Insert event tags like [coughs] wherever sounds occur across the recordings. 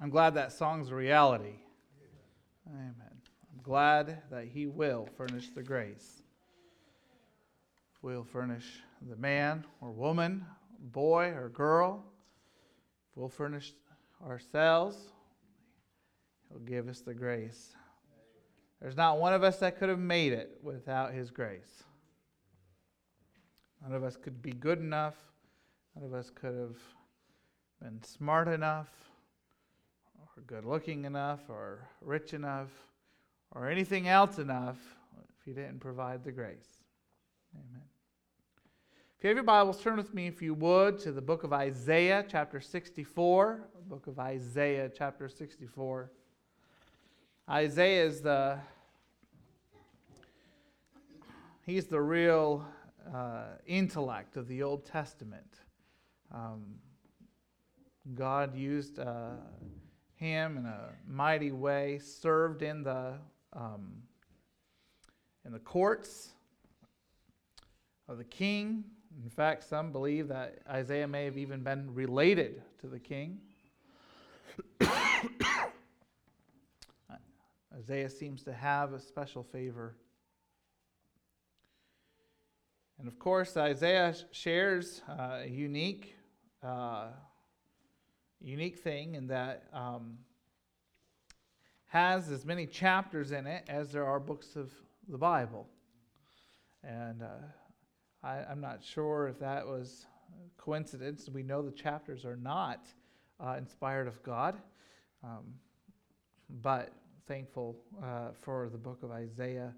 I'm glad that song's a reality. Amen. I'm glad that He will furnish the grace. We'll furnish the man or woman, boy or girl. We'll furnish ourselves. He'll give us the grace. There's not one of us that could have made it without His grace. None of us could be good enough. None of us could have been smart enough or good looking enough or rich enough or anything else enough if you didn't provide the grace. Amen. If you have your Bibles, turn with me, if you would, to the book of Isaiah, chapter 64. Book of Isaiah, chapter 64. Isaiah is the he's the real uh, intellect of the Old Testament. Um, God used uh, him in a mighty way, served in the um, in the courts of the king. In fact, some believe that Isaiah may have even been related to the king. [coughs] Isaiah seems to have a special favor. And of course, Isaiah shares uh, a unique uh, unique thing in that um, has as many chapters in it as there are books of the Bible. And uh, I, am not sure if that was coincidence. We know the chapters are not uh, inspired of God, um, but thankful uh, for the book of Isaiah.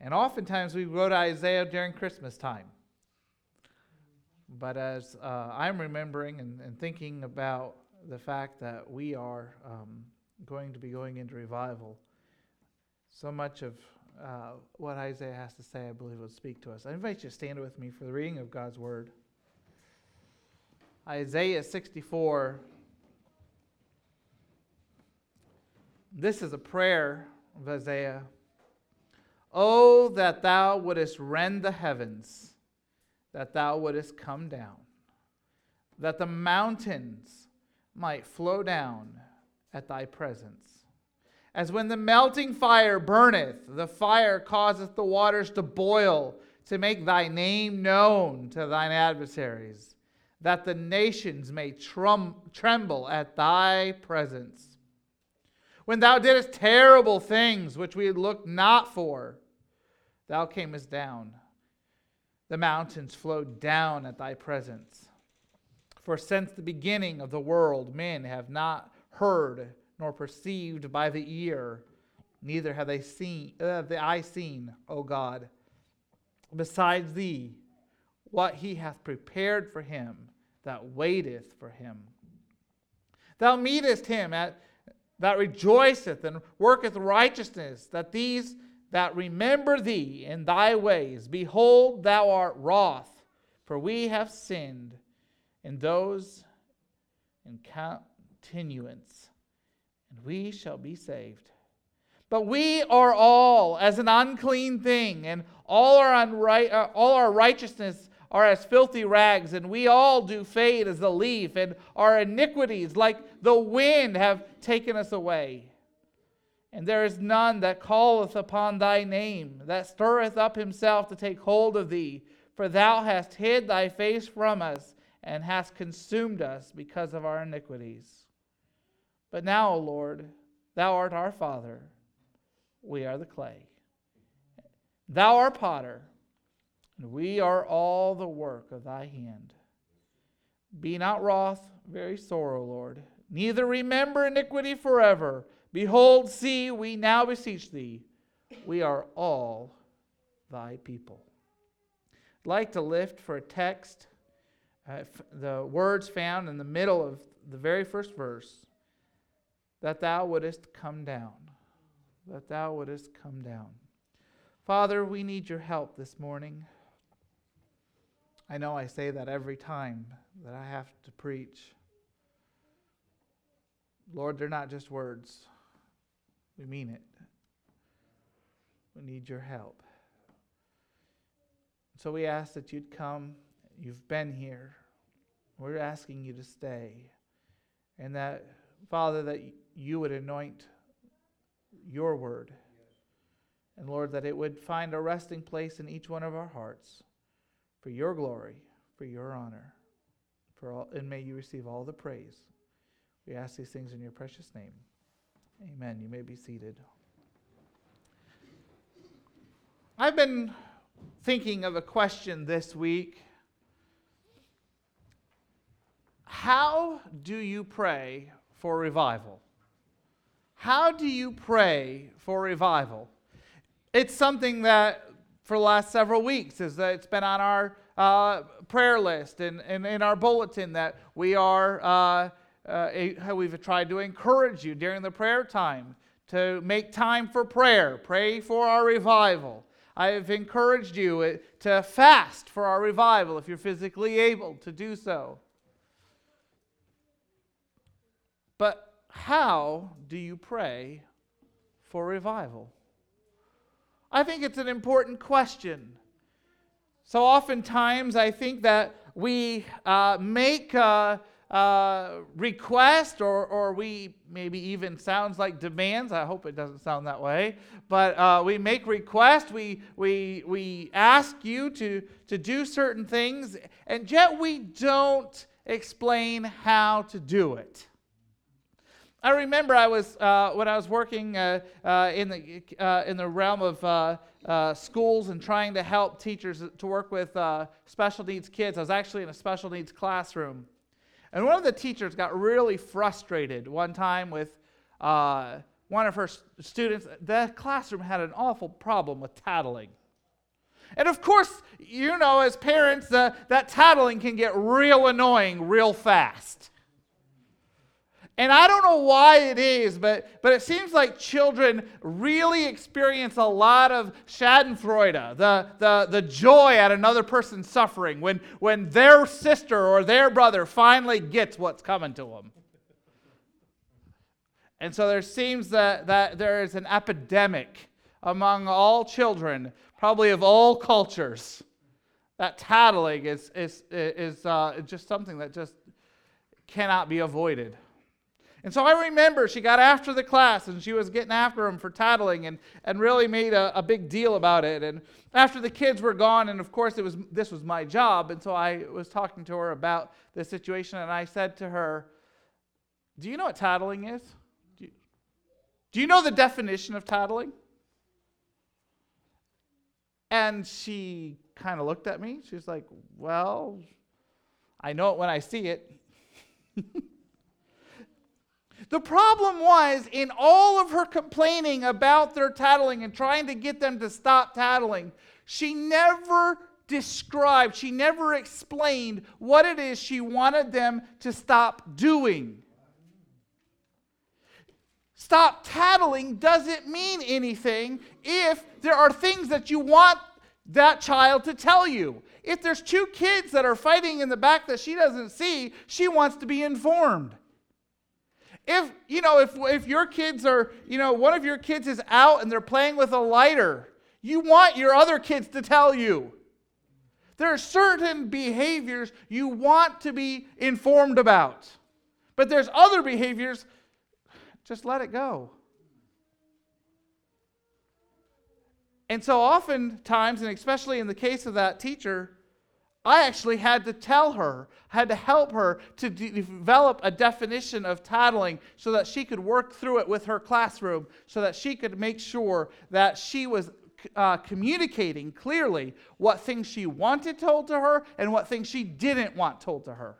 And oftentimes we wrote Isaiah during Christmas time. But as uh, I'm remembering and, and thinking about the fact that we are um, going to be going into revival. So much of uh, what Isaiah has to say, I believe, will speak to us. I invite you to stand with me for the reading of God's word. Isaiah 64. This is a prayer of Isaiah. Oh, that thou wouldest rend the heavens, that thou wouldest come down, that the mountains might flow down at thy presence. As when the melting fire burneth, the fire causeth the waters to boil, to make thy name known to thine adversaries, that the nations may trum- tremble at thy presence. When thou didst terrible things which we had looked not for, thou camest down. The mountains flowed down at thy presence. For since the beginning of the world, men have not heard nor perceived by the ear, neither have they seen uh, the eye seen, O God. Besides thee, what he hath prepared for him that waiteth for him. Thou meetest him at, that rejoiceth and worketh righteousness, that these that remember thee in thy ways, behold, thou art wroth, for we have sinned and those in continuance, and we shall be saved. But we are all as an unclean thing, and all our, unright, uh, all our righteousness are as filthy rags, and we all do fade as a leaf, and our iniquities, like the wind, have taken us away. And there is none that calleth upon thy name, that stirreth up himself to take hold of thee, for thou hast hid thy face from us and hast consumed us because of our iniquities. But now, O Lord, thou art our Father, we are the clay. Thou art potter, and we are all the work of thy hand. Be not wroth, very sorrow, Lord, neither remember iniquity forever. Behold, see, we now beseech thee, we are all thy people. I'd like to lift for a text uh, the words found in the middle of the very first verse that thou wouldest come down. That thou wouldest come down. Father, we need your help this morning. I know I say that every time that I have to preach. Lord, they're not just words, we mean it. We need your help. So we ask that you'd come. You've been here. We're asking you to stay and that Father, that you would anoint your word. And Lord, that it would find a resting place in each one of our hearts for your glory, for your honor. For all, and may you receive all the praise. We ask these things in your precious name. Amen. You may be seated. I've been thinking of a question this week. How do you pray for revival? How do you pray for revival? It's something that for the last several weeks is that it's been on our uh, prayer list and, and in our bulletin that we are uh, uh, we've tried to encourage you during the prayer time to make time for prayer pray for our revival i have encouraged you uh, to fast for our revival if you're physically able to do so but how do you pray for revival? I think it's an important question. So oftentimes, I think that we uh, make a, a request or, or we maybe even sounds like demands. I hope it doesn't sound that way. But uh, we make requests, we, we, we ask you to, to do certain things, and yet we don't explain how to do it. I remember I was uh, when I was working uh, uh, in the uh, in the realm of uh, uh, schools and trying to help teachers to work with special needs kids. I was actually in a special needs classroom, and one of the teachers got really frustrated one time with one of her students. The classroom had an awful problem with tattling. And of course, you know, as parents, that tattling can get real annoying real fast. And I don't know why it is, but, but it seems like children really experience a lot of schadenfreude, the, the, the joy at another person's suffering, when, when their sister or their brother finally gets what's coming to them. And so there seems that, that there is an epidemic among all children, probably of all cultures, that tattling is, is, is uh, just something that just cannot be avoided. And so I remember she got after the class and she was getting after him for tattling and, and really made a, a big deal about it. And after the kids were gone, and of course it was this was my job, and so I was talking to her about the situation, and I said to her, Do you know what tattling is? Do you, do you know the definition of tattling? And she kind of looked at me. She's like, Well, I know it when I see it. [laughs] The problem was, in all of her complaining about their tattling and trying to get them to stop tattling, she never described, she never explained what it is she wanted them to stop doing. Stop tattling doesn't mean anything if there are things that you want that child to tell you. If there's two kids that are fighting in the back that she doesn't see, she wants to be informed. If, you know, if, if your kids are, you know, one of your kids is out and they're playing with a lighter, you want your other kids to tell you. There are certain behaviors you want to be informed about. But there's other behaviors, just let it go. And so, oftentimes, and especially in the case of that teacher, I actually had to tell her, had to help her to de- develop a definition of tattling so that she could work through it with her classroom, so that she could make sure that she was uh, communicating clearly what things she wanted told to her and what things she didn't want told to her.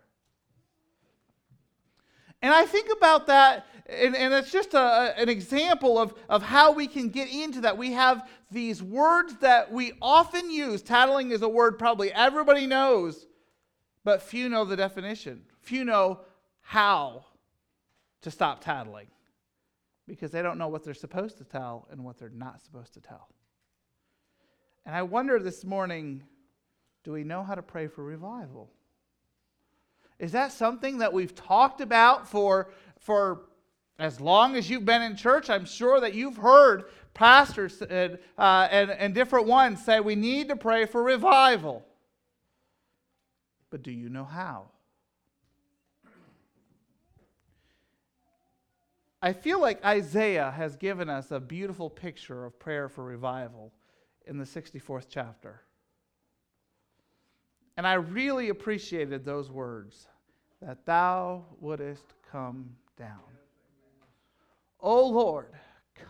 And I think about that, and, and it's just a, an example of, of how we can get into that. We have these words that we often use. Tattling is a word probably everybody knows, but few know the definition. Few know how to stop tattling because they don't know what they're supposed to tell and what they're not supposed to tell. And I wonder this morning do we know how to pray for revival? Is that something that we've talked about for, for as long as you've been in church? I'm sure that you've heard pastors and, uh, and, and different ones say we need to pray for revival. But do you know how? I feel like Isaiah has given us a beautiful picture of prayer for revival in the 64th chapter. And I really appreciated those words that thou wouldest come down. O Lord,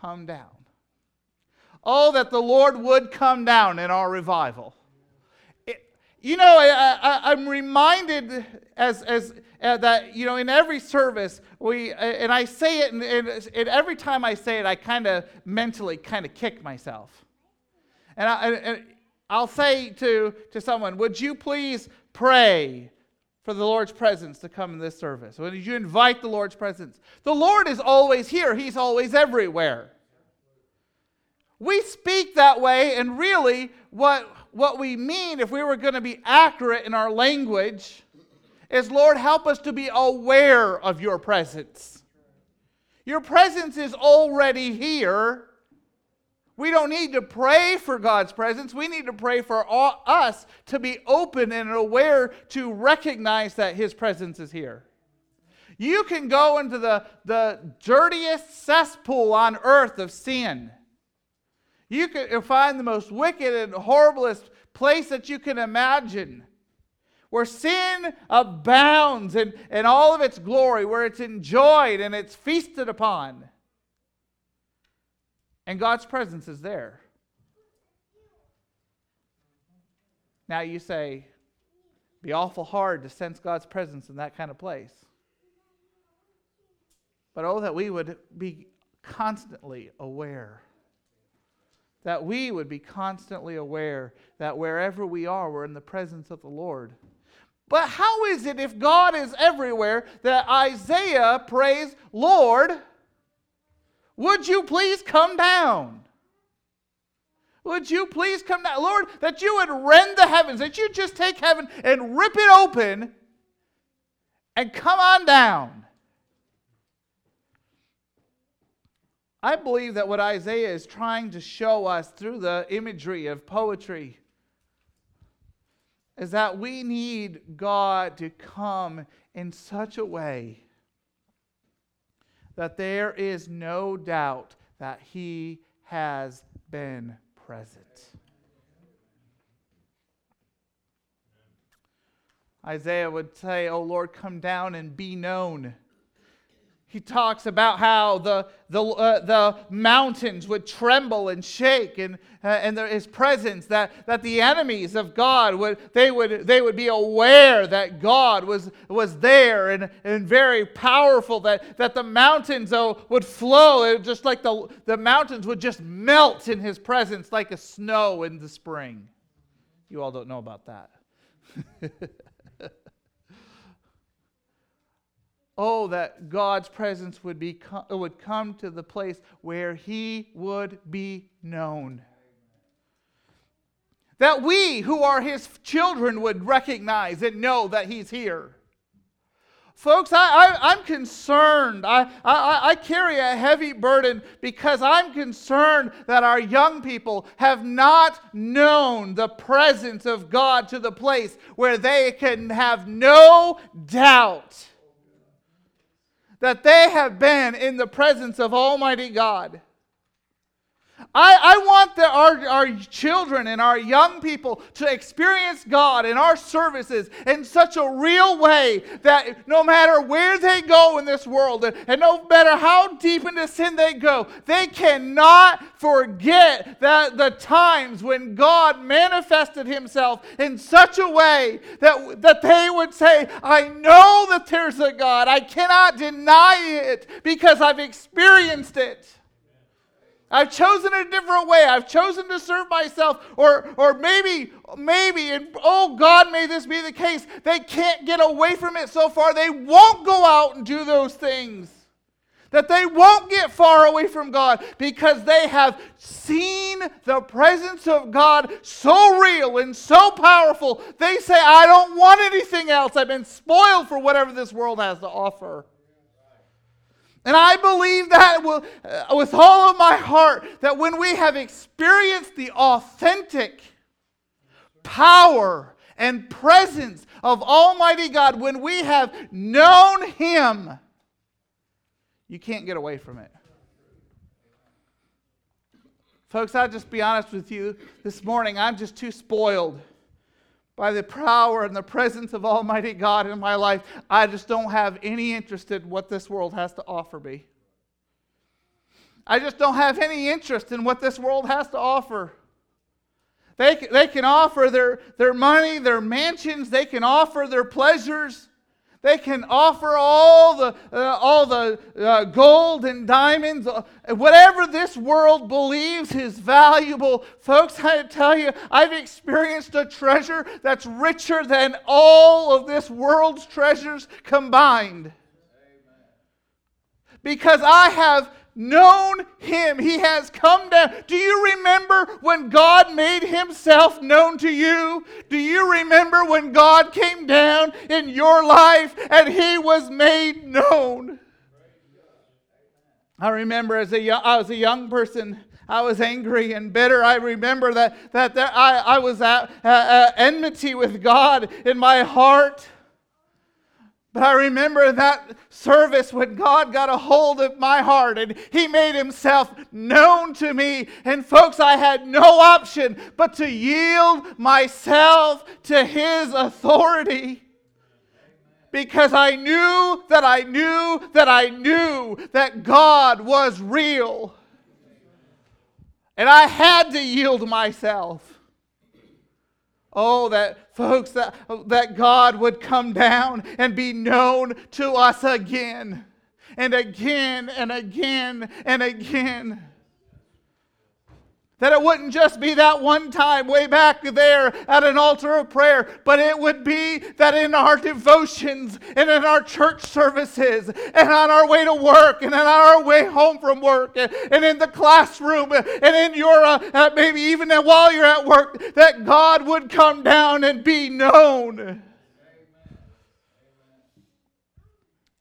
come down. Oh, that the Lord would come down in our revival. It, you know, I, am reminded as, as uh, that, you know, in every service, we, uh, and I say it, and, and, and every time I say it, I kind of mentally kind of kick myself. And, I, and I'll say to, to someone, Would you please pray for the Lord's presence to come in this service? Would you invite the Lord's presence? The Lord is always here, He's always everywhere. We speak that way, and really, what, what we mean, if we were going to be accurate in our language, is Lord, help us to be aware of your presence. Your presence is already here. We don't need to pray for God's presence. We need to pray for all, us to be open and aware to recognize that His presence is here. You can go into the, the dirtiest cesspool on earth of sin. You can find the most wicked and horriblest place that you can imagine where sin abounds in, in all of its glory, where it's enjoyed and it's feasted upon. And God's presence is there. Now you say, be awful hard to sense God's presence in that kind of place. But oh, that we would be constantly aware. That we would be constantly aware that wherever we are, we're in the presence of the Lord. But how is it if God is everywhere that Isaiah prays, Lord, would you please come down? Would you please come down? Lord, that you would rend the heavens, that you just take heaven and rip it open and come on down. I believe that what Isaiah is trying to show us through the imagery of poetry is that we need God to come in such a way that there is no doubt that He has been present. Isaiah would say, Oh Lord, come down and be known. He talks about how the, the, uh, the mountains would tremble and shake and, uh, and his presence, that, that the enemies of God would, they would, they would be aware that God was, was there and, and very powerful, that, that the mountains though, would flow, just like the, the mountains would just melt in his presence like a snow in the spring. You all don't know about that. [laughs] Oh, that God's presence would, be, would come to the place where he would be known. That we, who are his children, would recognize and know that he's here. Folks, I, am concerned. I, I, I carry a heavy burden because I'm concerned that our young people have not known the presence of God to the place where they can have no doubt that they have been in the presence of Almighty God. I, I want the, our, our children and our young people to experience God in our services in such a real way that no matter where they go in this world and, and no matter how deep into sin they go, they cannot forget that the times when God manifested himself in such a way that, that they would say, I know that there's a God. I cannot deny it because I've experienced it. I've chosen a different way. I've chosen to serve myself. Or, or maybe, maybe, and oh God, may this be the case. They can't get away from it so far. They won't go out and do those things. That they won't get far away from God because they have seen the presence of God so real and so powerful. They say, I don't want anything else. I've been spoiled for whatever this world has to offer. And I believe that uh, with all of my heart that when we have experienced the authentic power and presence of Almighty God, when we have known Him, You can't get away from it. Folks, I'll just be honest with you this morning. I'm just too spoiled by the power and the presence of Almighty God in my life. I just don't have any interest in what this world has to offer me. I just don't have any interest in what this world has to offer. They, they can offer their, their money, their mansions, they can offer their pleasures. They can offer all the, uh, all the uh, gold and diamonds, uh, whatever this world believes is valuable. Folks, I tell you, I've experienced a treasure that's richer than all of this world's treasures combined. Because I have known him. He has come down. Do you remember when God made himself known to you? Do you remember when God came down in your life and he was made known? I remember as a young, I was a young person. I was angry and bitter. I remember that, that there, I, I was at uh, uh, enmity with God in my heart. But I remember that service when God got a hold of my heart and He made Himself known to me. And folks, I had no option but to yield myself to His authority. Because I knew that I knew that I knew that God was real. And I had to yield myself. Oh, that folks, that, that God would come down and be known to us again and again and again and again. That it wouldn't just be that one time way back there at an altar of prayer, but it would be that in our devotions and in our church services and on our way to work and on our way home from work and, in the classroom and in your, uh, uh, maybe even while you're at work, that God would come down and be known.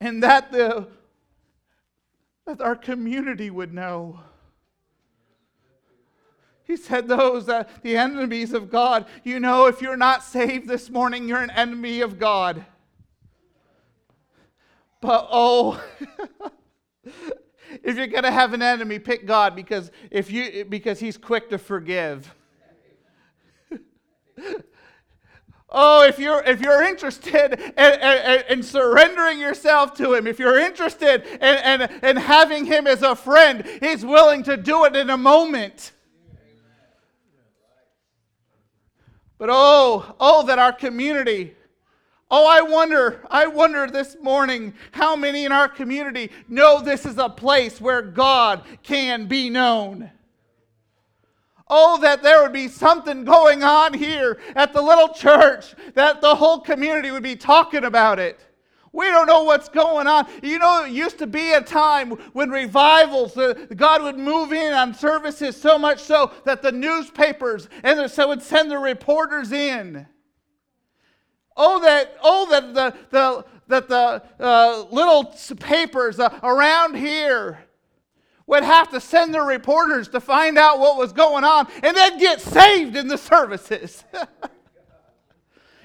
And that, the, that our community would know. He said, Those, that the enemies of God. You know, if you're not saved this morning, you're an enemy of God. But oh, [laughs] if you're going to have an enemy, pick God because, if you, because He's quick to forgive. [laughs] Oh, if you're, if you're interested in, in, in, surrendering yourself to Him, if you're interested in, in, in having Him as a friend, He's willing to do it in a moment. But oh, oh, that our community, oh, I wonder, I wonder this morning how many in our community know this is a place where God can be known. Oh, that there would be something going on here at the little church, that the whole community would be talking about it. We don't know what's going on. You know, it used to be a time when revivals, uh, God would move in on services so much so that the newspapers and the, so would send the reporters in. Oh, that, oh, that the, the, that the uh, little papers uh, around here would have to send their reporters to find out what was going on and then get saved in the services. [laughs]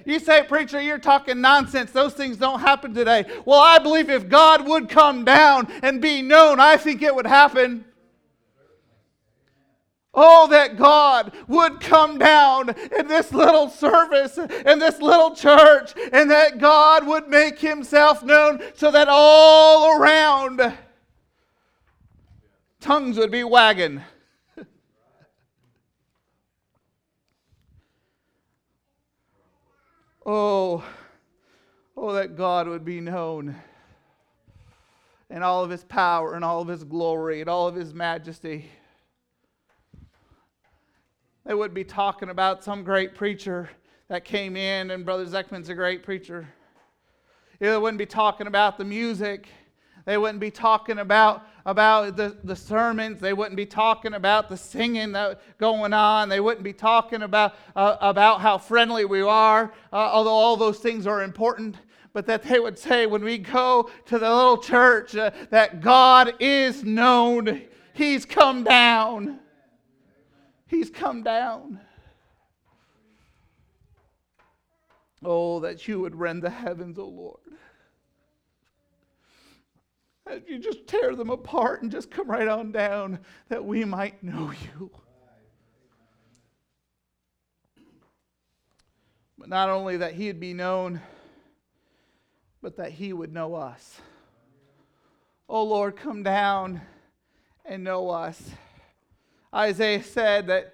You say, Preacher, you're talking nonsense. Those things don't happen today. Well, I believe if God would come down and be known, I think it would happen. Oh, that God would come down in this little service, in this little church, and that God would make himself known so that all around tongues would be wagging. Oh, oh, that God would be known in all of his power and all of his glory and all of his majesty. They wouldn't be talking about some great preacher that came in, and Brother Zeckman's a great preacher. They wouldn't be talking about the music. They wouldn't be talking about, about the, the sermons. They wouldn't be talking about the singing that going on. They wouldn't be talking about, uh, about how friendly we are, uh, although all those things are important. But that they would say when we go to the little church uh, that God is known. He's come down. He's come down. Oh, that you would rend the heavens, O oh Lord. You just tear them apart and just come right on down that we might know you. But not only that he would be known, but that he would know us. Oh Lord, come down and know us. Isaiah said that,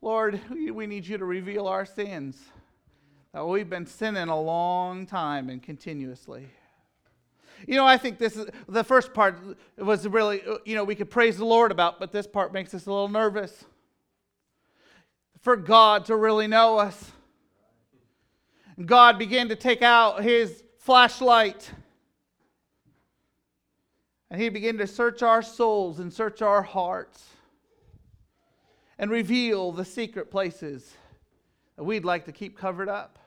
Lord, we need you to reveal our sins. That we've been sinning a long time and continuously. You know, I think this is the first part was really, you know, we could praise the Lord about, but this part makes us a little nervous. For God to really know us. God began to take out his flashlight and he began to search our souls and search our hearts and reveal the secret places that we'd like to keep covered up.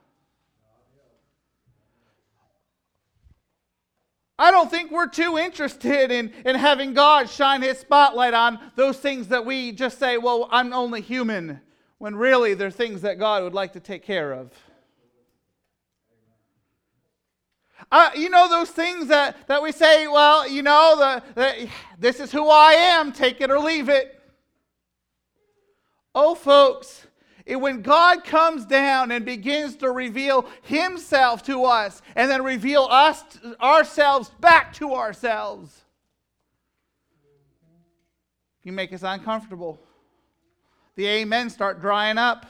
I don't think we're too interested in, in having God shine his spotlight on those things that we just say, well, I'm only human, when really they're things that God would like to take care of. Uh, you know those things that, that we say, well, you know, the, the, this is who I am, take it or leave it. Oh, folks, when God comes down and begins to reveal Himself to us and then reveal us ourselves back to ourselves, you make us uncomfortable. The amen start drying up.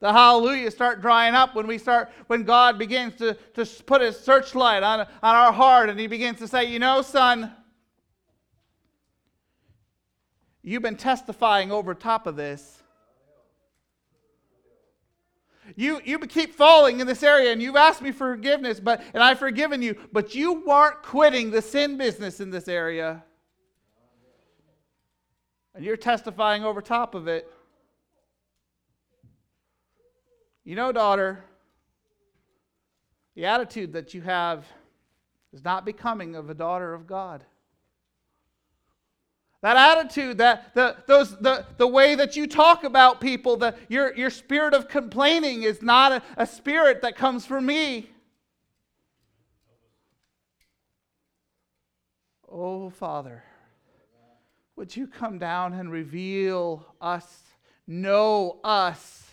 The hallelujah start drying up when we start when God begins to, to put his searchlight on, on our heart and he begins to say, you know, son, you've been testifying over top of this. You, you keep falling in this area and you've asked me for forgiveness, but and I've forgiven you, but you weren't quitting the sin business in this area. And you're testifying over top of it. You know, daughter, the attitude that you have is not becoming of a daughter of God. That attitude, that the, those, the, the way that you talk about people, the, your, your spirit of complaining is not a, a spirit that comes from me. Oh, Father, would you come down and reveal us, know us?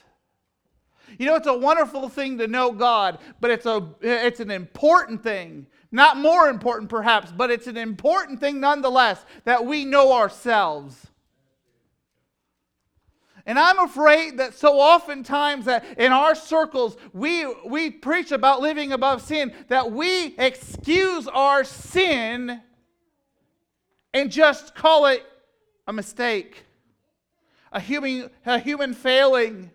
You know, it's a wonderful thing to know God, but it's, a, it's an important thing. Not more important, perhaps, but it's an important thing nonetheless that we know ourselves. And I'm afraid that so oftentimes that in our circles we, we preach about living above sin, that we excuse our sin and just call it a mistake, a human, a human failing.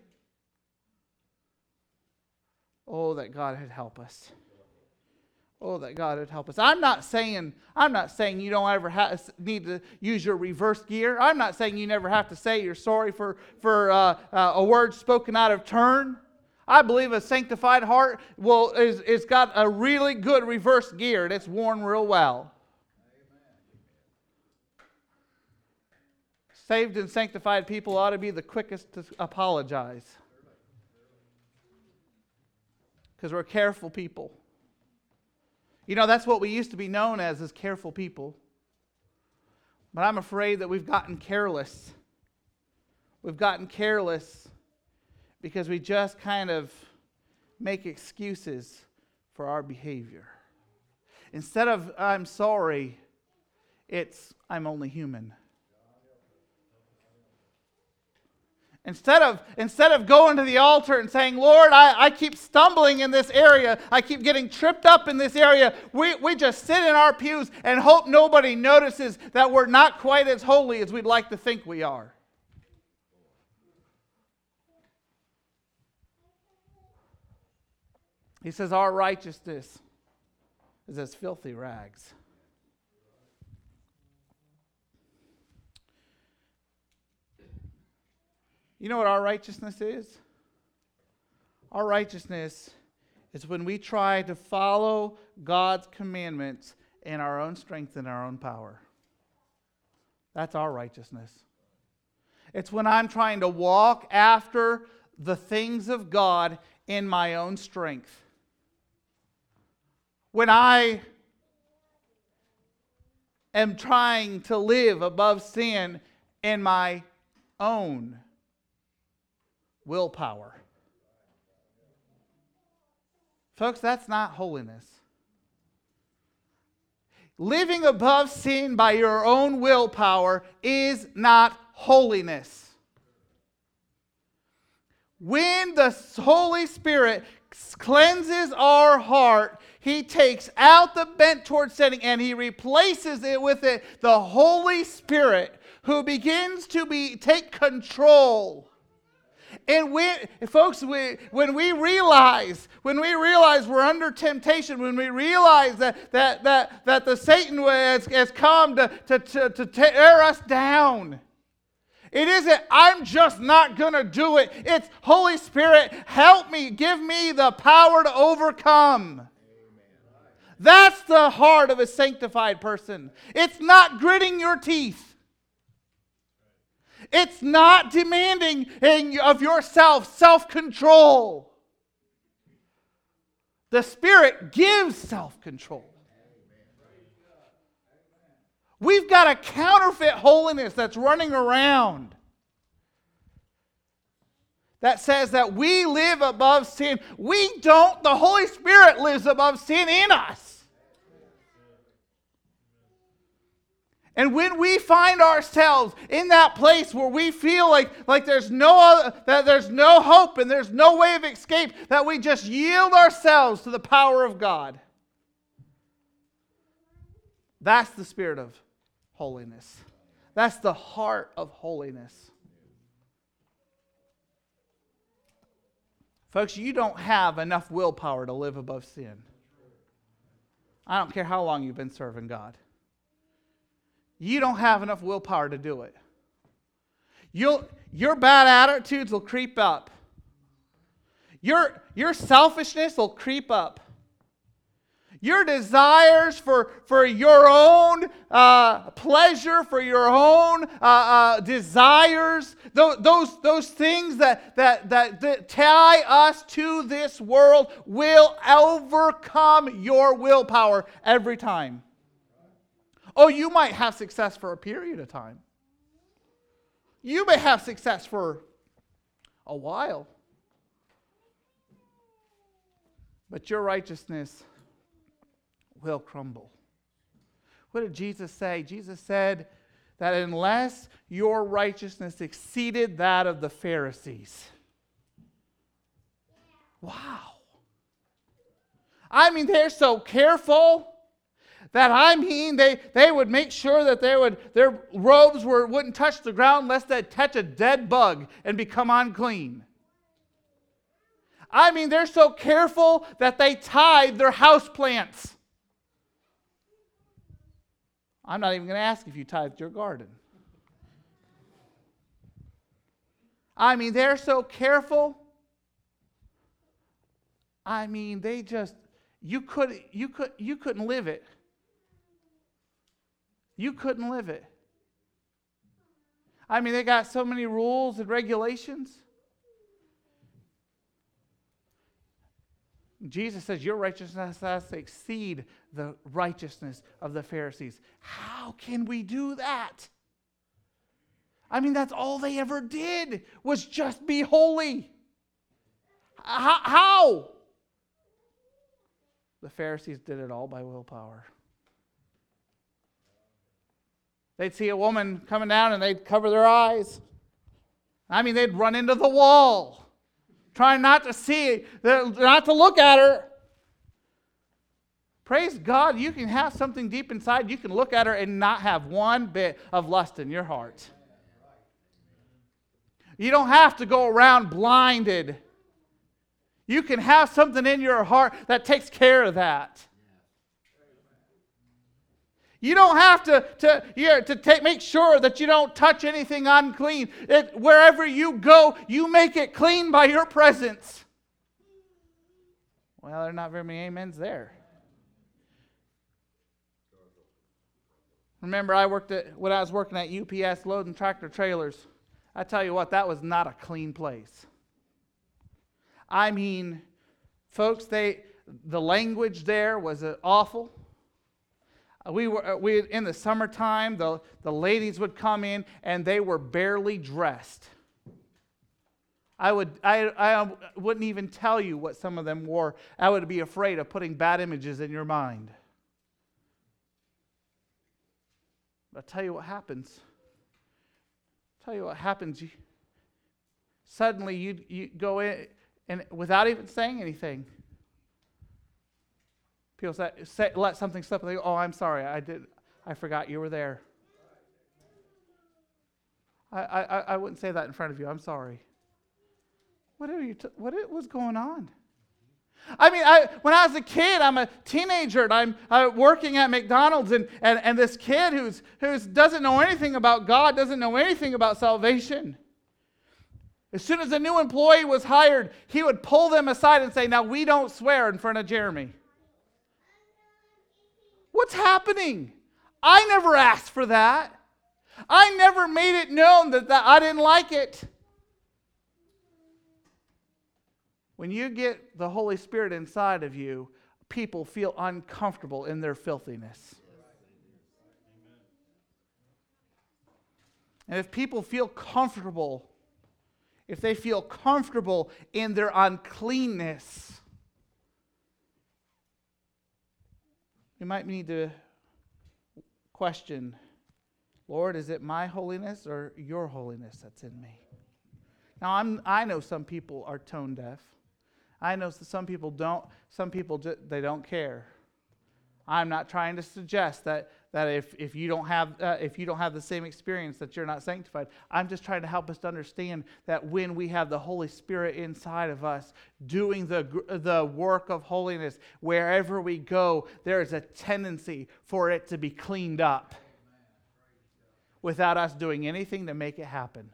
Oh, that God had help us. Oh, that God would help us. I'm not saying I'm not saying you don't ever need to use your reverse gear. I'm not saying you never have to say you're sorry for for uh, uh, a word spoken out of turn. I believe a sanctified heart will is, is got a really good reverse gear. It's worn real well. Saved and sanctified people ought to be the quickest to apologize because we're careful people. You know, that's what we used to be known as, as careful people. But I'm afraid that we've gotten careless. We've gotten careless because we just kind of make excuses for our behavior. Instead of I'm sorry, it's I'm only human. Instead of, instead of going to the altar and saying, Lord, I, I keep stumbling in this area, I keep getting tripped up in this area, we, we just sit in our pews and hope nobody notices that we're not quite as holy as we'd like to think we are. He says, Our righteousness is as filthy rags. You know what our righteousness is? Our righteousness is when we try to follow God's commandments in our own strength and our own power. That's our righteousness. It's when I'm trying to walk after the things of God in my own strength. When I am trying to live above sin in my own willpower. Folks, that's not holiness. Living above sin by your own willpower is not holiness. When the Holy Spirit cleanses our heart, He takes out the bent towards sinning and He replaces it with it, the Holy Spirit, who begins to be take control and when, folks, we, when we realize, when we realize we're under temptation, when we realize that, that, that, that the Satan has, has come to, to, to, to tear us down, it isn't, I'm just not going to do it. It's, Holy Spirit, help me, give me the power to overcome. That's the heart of a sanctified person. It's not gritting your teeth. It's not demanding of yourself self control. The Spirit gives self control. We've got a counterfeit holiness that's running around that says that we live above sin. We don't. The Holy Spirit lives above sin in us. And when we find ourselves in that place where we feel like, like there's no other, that there's no hope and there's no way of escape, that we just yield ourselves to the power of God. That's the spirit of holiness. That's the heart of holiness. Folks, you don't have enough willpower to live above sin. I don't care how long you've been serving God you don't have enough willpower to do it. You'll, your bad attitudes will creep up. Your, your selfishness will creep up. Your desires for, for your own uh, pleasure, for your own uh, uh, desires, those, those, those things that, that, that, that tie us to this world will overcome your willpower every time. Oh, you might have success for a period of time. You may have success for a while. But your righteousness will crumble. What did Jesus say? Jesus said that unless your righteousness exceeded that of the Pharisees. Wow. I mean, they're so careful that I mean they, they would make sure that they would, their robes were, wouldn't touch the ground lest they touch a dead bug and become unclean. I mean, they're so careful that they tithe their house plants. I'm not even going to ask if you tithed your garden. I mean, they're so careful. I mean, they just you could you could you couldn't live it. You couldn't live it. I mean, they got so many rules and regulations. Jesus says, Your righteousness has to exceed the righteousness of the Pharisees. How can we do that? I mean, that's all they ever did was just be holy. How? The Pharisees did it all by willpower. They'd see a woman coming down and they'd cover their eyes. I mean, they'd run into the wall, trying not to see, not to look at her. Praise God, you can have something deep inside. You can look at her and not have one bit of lust in your heart. You don't have to go around blinded. You can have something in your heart that takes care of that. You don't have to, to, yeah, to take, make sure that you don't touch anything unclean. It, wherever you go, you make it clean by your presence. Well, there are not very many amens there. Remember, I worked at when I was working at UPS loading tractor trailers. I tell you what, that was not a clean place. I mean, folks, they the language there was awful. We were uh, we in the summertime the, the ladies would come in and they were barely dressed. I would I, I wouldn't even tell you what some of them wore. I would be afraid of putting bad images in your mind. But i'll tell you what happens. I'll tell you what happens. You, suddenly you, you go in and without even saying anything People say, say, let something slip and they go, oh, I'm sorry, I did, I forgot you were there. I, I, I wouldn't say that in front of you. I'm sorry. What are you? T- what was going on? I mean, I, when I was a kid, I'm a teenager, and I'm uh, working at McDonald's, and, and, and this kid who's, who's doesn't know anything about God, doesn't know anything about salvation. As soon as a new employee was hired, he would pull them aside and say, Now, we don't swear in front of Jeremy. What's happening? I never asked for that. I never made it known that, that I didn't like it. When you get the Holy Spirit inside of you, people feel uncomfortable in their filthiness. And if people feel comfortable, if they feel comfortable in their uncleanness, we might need to question Lord, is it my holiness or your holiness that's in me? Now, I'm, I know some people are tone deaf. I know some people don't, some people, they don't care. I'm not trying to suggest that, that if, if, you don't have, uh, if you don't have the same experience that you're not sanctified. I'm just trying to help us to understand that when we have the Holy Spirit inside of us doing the, the work of holiness, wherever we go, there is a tendency for it to be cleaned up without us doing anything to make it happen.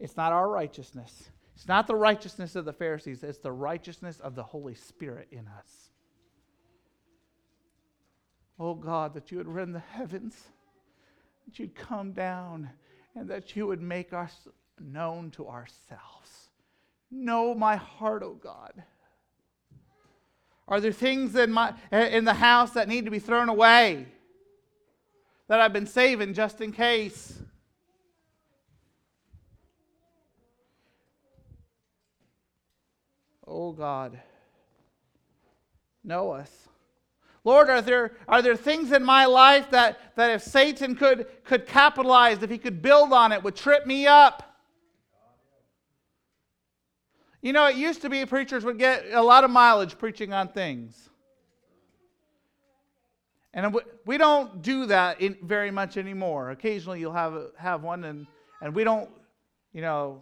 It's not our righteousness. It's not the righteousness of the Pharisees, it's the righteousness of the Holy Spirit in us. Oh God, that you would rend the heavens, that you'd come down, and that you would make us known to ourselves. Know my heart, oh God. Are there things in, my, in the house that need to be thrown away that I've been saving just in case? Oh God, know us. Lord, are there, are there things in my life that, that if Satan could, could capitalize, if he could build on it, would trip me up? You know, it used to be preachers would get a lot of mileage preaching on things. And we don't do that in, very much anymore. Occasionally you'll have, have one, and, and we don't, you know,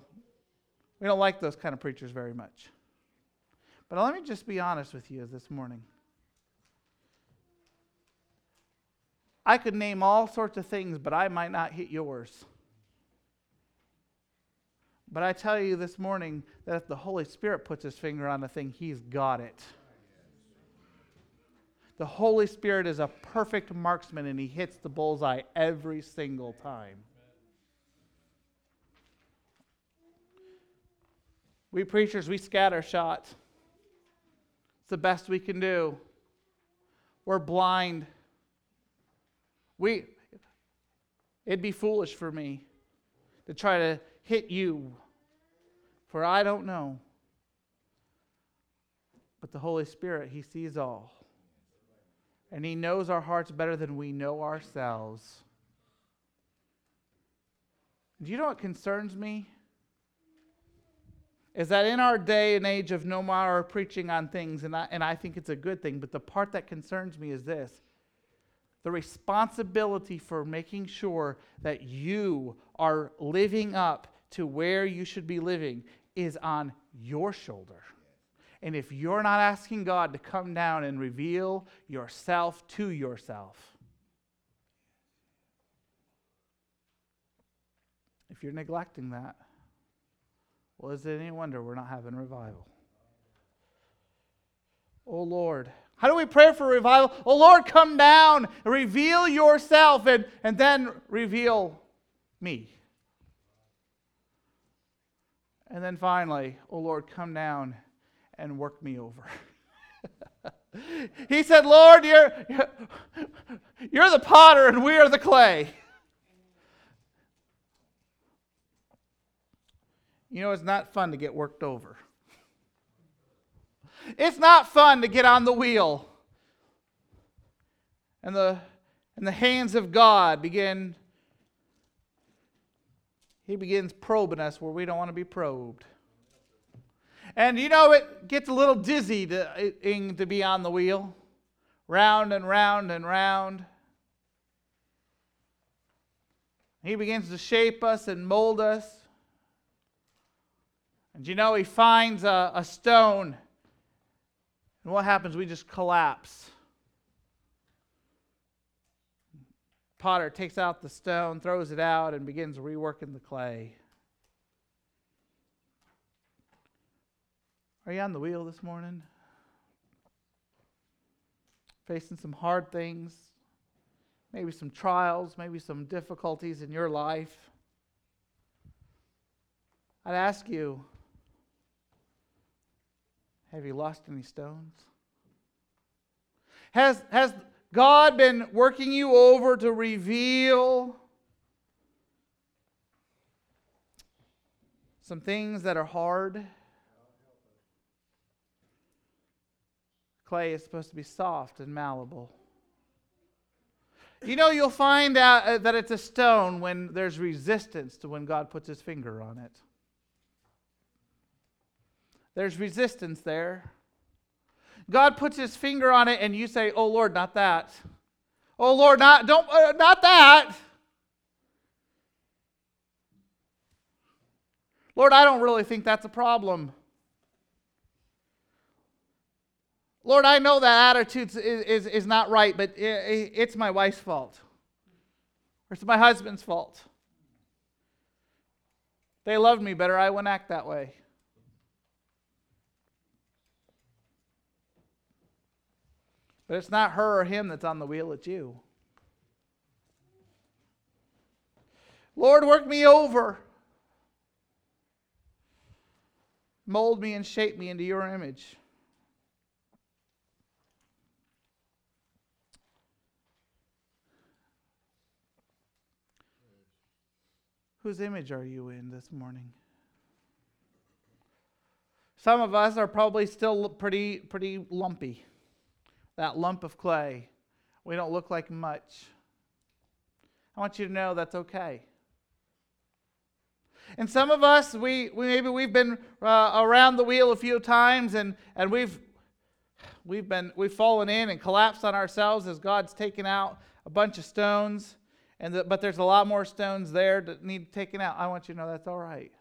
we don't like those kind of preachers very much. But let me just be honest with you this morning. I could name all sorts of things, but I might not hit yours. But I tell you this morning that if the Holy Spirit puts his finger on a thing, he's got it. The Holy Spirit is a perfect marksman and he hits the bullseye every single time. We preachers, we scatter shot. It's the best we can do. We're blind. We, it'd be foolish for me to try to hit you, for I don't know. But the Holy Spirit, He sees all. And He knows our hearts better than we know ourselves. Do you know what concerns me? Is that in our day and age of no more preaching on things, and I, and I think it's a good thing, but the part that concerns me is this the responsibility for making sure that you are living up to where you should be living is on your shoulder. And if you're not asking God to come down and reveal yourself to yourself, if you're neglecting that, well, is it any wonder we're not having revival? Oh Lord. How do we pray for revival? Oh Lord, come down, reveal yourself, and, and then reveal me. And then finally, oh Lord, come down and work me over. [laughs] he said, Lord, you're, you're the potter and we are the clay. You know, it's not fun to get worked over. It's not fun to get on the wheel. And the, and the hands of God begin, He begins probing us where we don't want to be probed. And you know, it gets a little dizzy to, to be on the wheel, round and round and round. He begins to shape us and mold us. And you know, he finds a, a stone. And what happens? We just collapse. Potter takes out the stone, throws it out, and begins reworking the clay. Are you on the wheel this morning? Facing some hard things, maybe some trials, maybe some difficulties in your life. I'd ask you have you lost any stones? Has, has God been working you over to reveal some things that are hard? clay is supposed to be soft and malleable. You know, you'll find out uh, that it's a stone when there's resistance to when God puts his finger on it. There's resistance there. God puts his finger on it and you say, "Oh Lord, not that." "Oh Lord, not don't uh, not that." Lord, I don't really think that's a problem. Lord, I know that attitude is, is, is not right, but it, it's my wife's fault. Or it's my husband's fault. They loved me better, I wouldn't act that way. But it's not her or him that's on the wheel, it's you. Lord, work me over. Mold me and shape me into your image. Whose image are you in this morning? Some of us are probably still pretty, pretty lumpy. That lump of clay. We don't look like much. I want you to know that's okay. And some of us, we, we maybe we've been uh, around the wheel a few times, and, and we've we've been we've fallen in and collapsed on ourselves as God's taken out a bunch of stones. And the, but there's a lot more stones there that need taken out. I want you to know that's all right.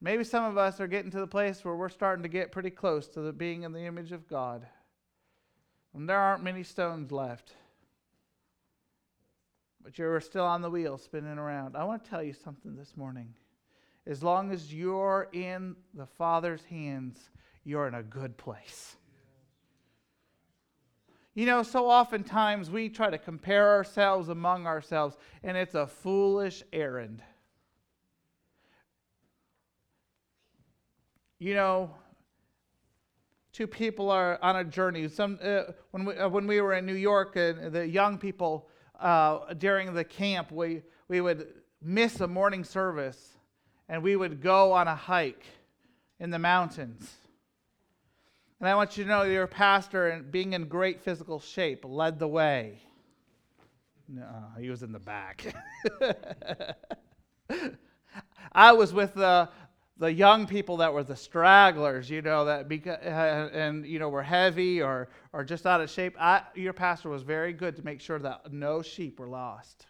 Maybe some of us are getting to the place where we're starting to get pretty close to the being in the image of God. And there aren't many stones left. But you're still on the wheel spinning around. I want to tell you something this morning. As long as you're in the Father's hands, you're in a good place. You know, so oftentimes we try to compare ourselves among ourselves, and it's a foolish errand. You know, two people are on a journey. Some uh, when we uh, when we were in New York, uh, the young people uh, during the camp, we we would miss a morning service, and we would go on a hike in the mountains. And I want you to know your pastor, and being in great physical shape, led the way. No, he was in the back. [laughs] I was with the, the young people that were the stragglers, you know, that beca- uh, and you know were heavy or or just out of shape. I, your pastor was very good to make sure that no sheep were lost.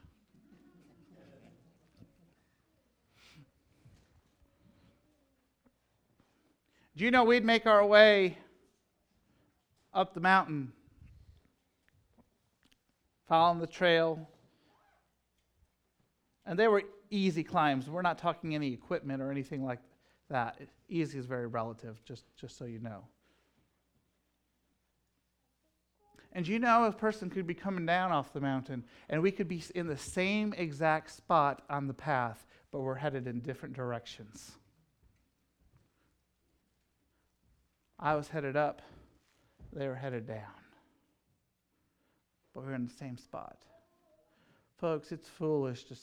Do you know we'd make our way up the mountain, following the trail. And they were easy climbs. We're not talking any equipment or anything like that. Easy is very relative, just, just so you know. And you know, a person could be coming down off the mountain, and we could be in the same exact spot on the path, but we're headed in different directions. I was headed up they were headed down. But we we're in the same spot. Folks, it's foolish to,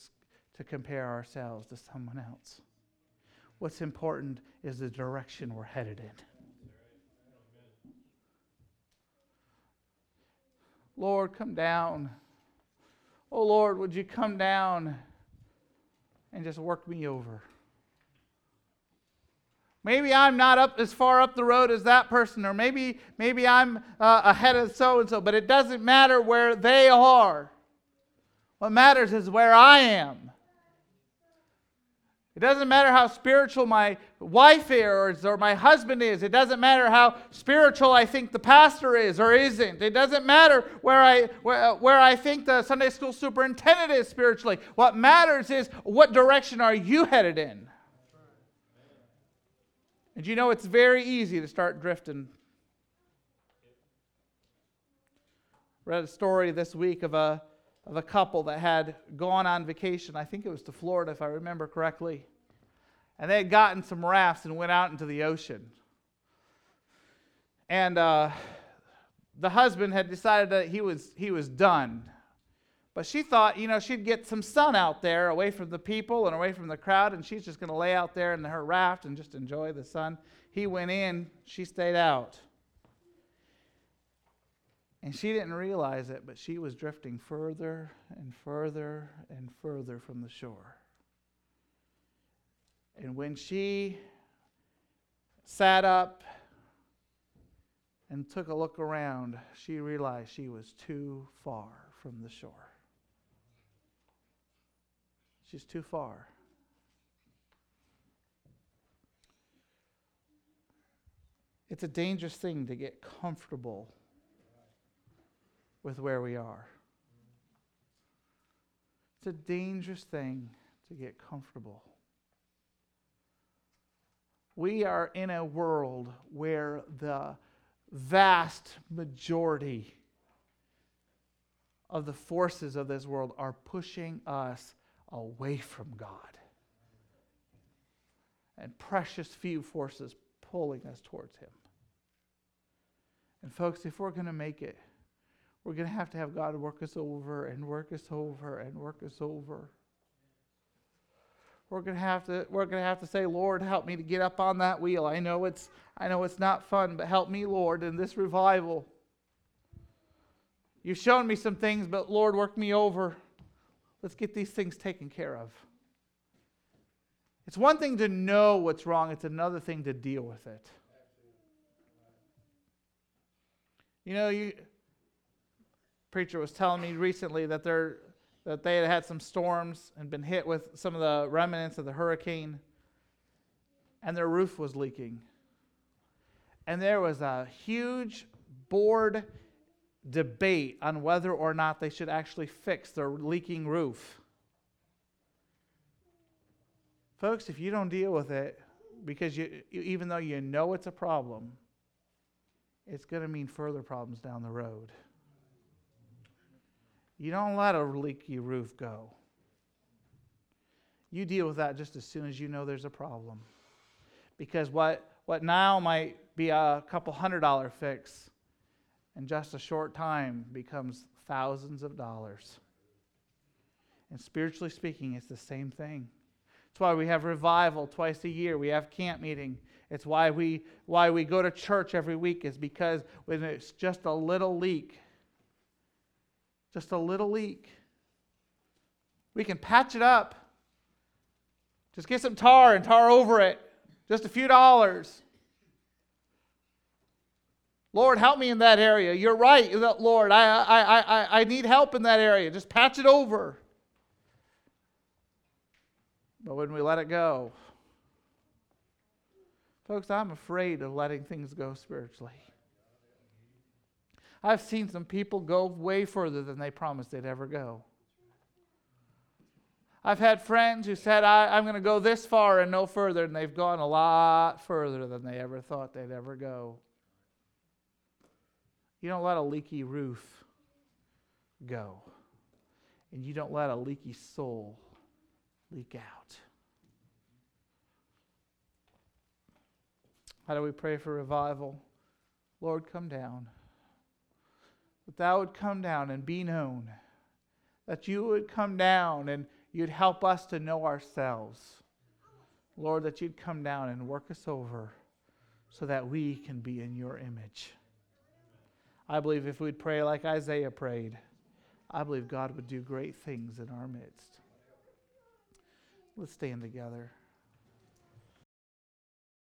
to compare ourselves to someone else. What's important is the direction we're headed in. Lord, come down. Oh, Lord, would you come down and just work me over? Maybe I'm not up as far up the road as that person, or maybe, maybe I'm uh, ahead of so and so, but it doesn't matter where they are. What matters is where I am. It doesn't matter how spiritual my wife is or my husband is. It doesn't matter how spiritual I think the pastor is or isn't. It doesn't matter where I, where, where I think the Sunday school superintendent is spiritually. What matters is what direction are you headed in? And you know, it's very easy to start drifting. Read a story this week of a of a couple that had gone on vacation. I think it was to Florida, if I remember correctly. And they had gotten some rafts and went out into the ocean. And uh, the husband had decided that he was, he was done. But she thought, you know, she'd get some sun out there away from the people and away from the crowd, and she's just going to lay out there in her raft and just enjoy the sun. He went in, she stayed out. And she didn't realize it, but she was drifting further and further and further from the shore. And when she sat up and took a look around, she realized she was too far from the shore. She's too far. It's a dangerous thing to get comfortable with where we are. It's a dangerous thing to get comfortable. We are in a world where the vast majority of the forces of this world are pushing us away from God. And precious few forces pulling us towards Him. And, folks, if we're going to make it, we're going to have to have God work us over and work us over and work us over. We're going to have to we're going to have to say, "Lord, help me to get up on that wheel. I know it's I know it's not fun, but help me, Lord, in this revival. You've shown me some things, but Lord, work me over. Let's get these things taken care of." It's one thing to know what's wrong, it's another thing to deal with it. You know, you preacher was telling me recently that they're that they had had some storms and been hit with some of the remnants of the hurricane, and their roof was leaking. And there was a huge board debate on whether or not they should actually fix their leaking roof. Folks, if you don't deal with it, because you, even though you know it's a problem, it's going to mean further problems down the road. You don't let a leaky roof go. You deal with that just as soon as you know there's a problem. Because what, what now might be a couple hundred dollar fix in just a short time becomes thousands of dollars. And spiritually speaking, it's the same thing. It's why we have revival twice a year. We have camp meeting. It's why we why we go to church every week is because when it's just a little leak, just a little leak. We can patch it up. Just get some tar and tar over it. Just a few dollars. Lord, help me in that area. You're right, Lord. I, I, I, I need help in that area. Just patch it over. But when we let it go, folks, I'm afraid of letting things go spiritually. I've seen some people go way further than they promised they'd ever go. I've had friends who said, I, am going to go this far and no further, and they've gone a lot further than they ever thought they'd ever go. You don't let a leaky roof go, and you don't let a leaky soul leak out. How do we pray for revival? Lord, come down. That thou would come down and be known. That you would come down and you'd help us to know ourselves. Lord, that you'd come down and work us over so that we can be in your image. I believe if we'd pray like Isaiah prayed, I believe God would do great things in our midst. Let's stand together.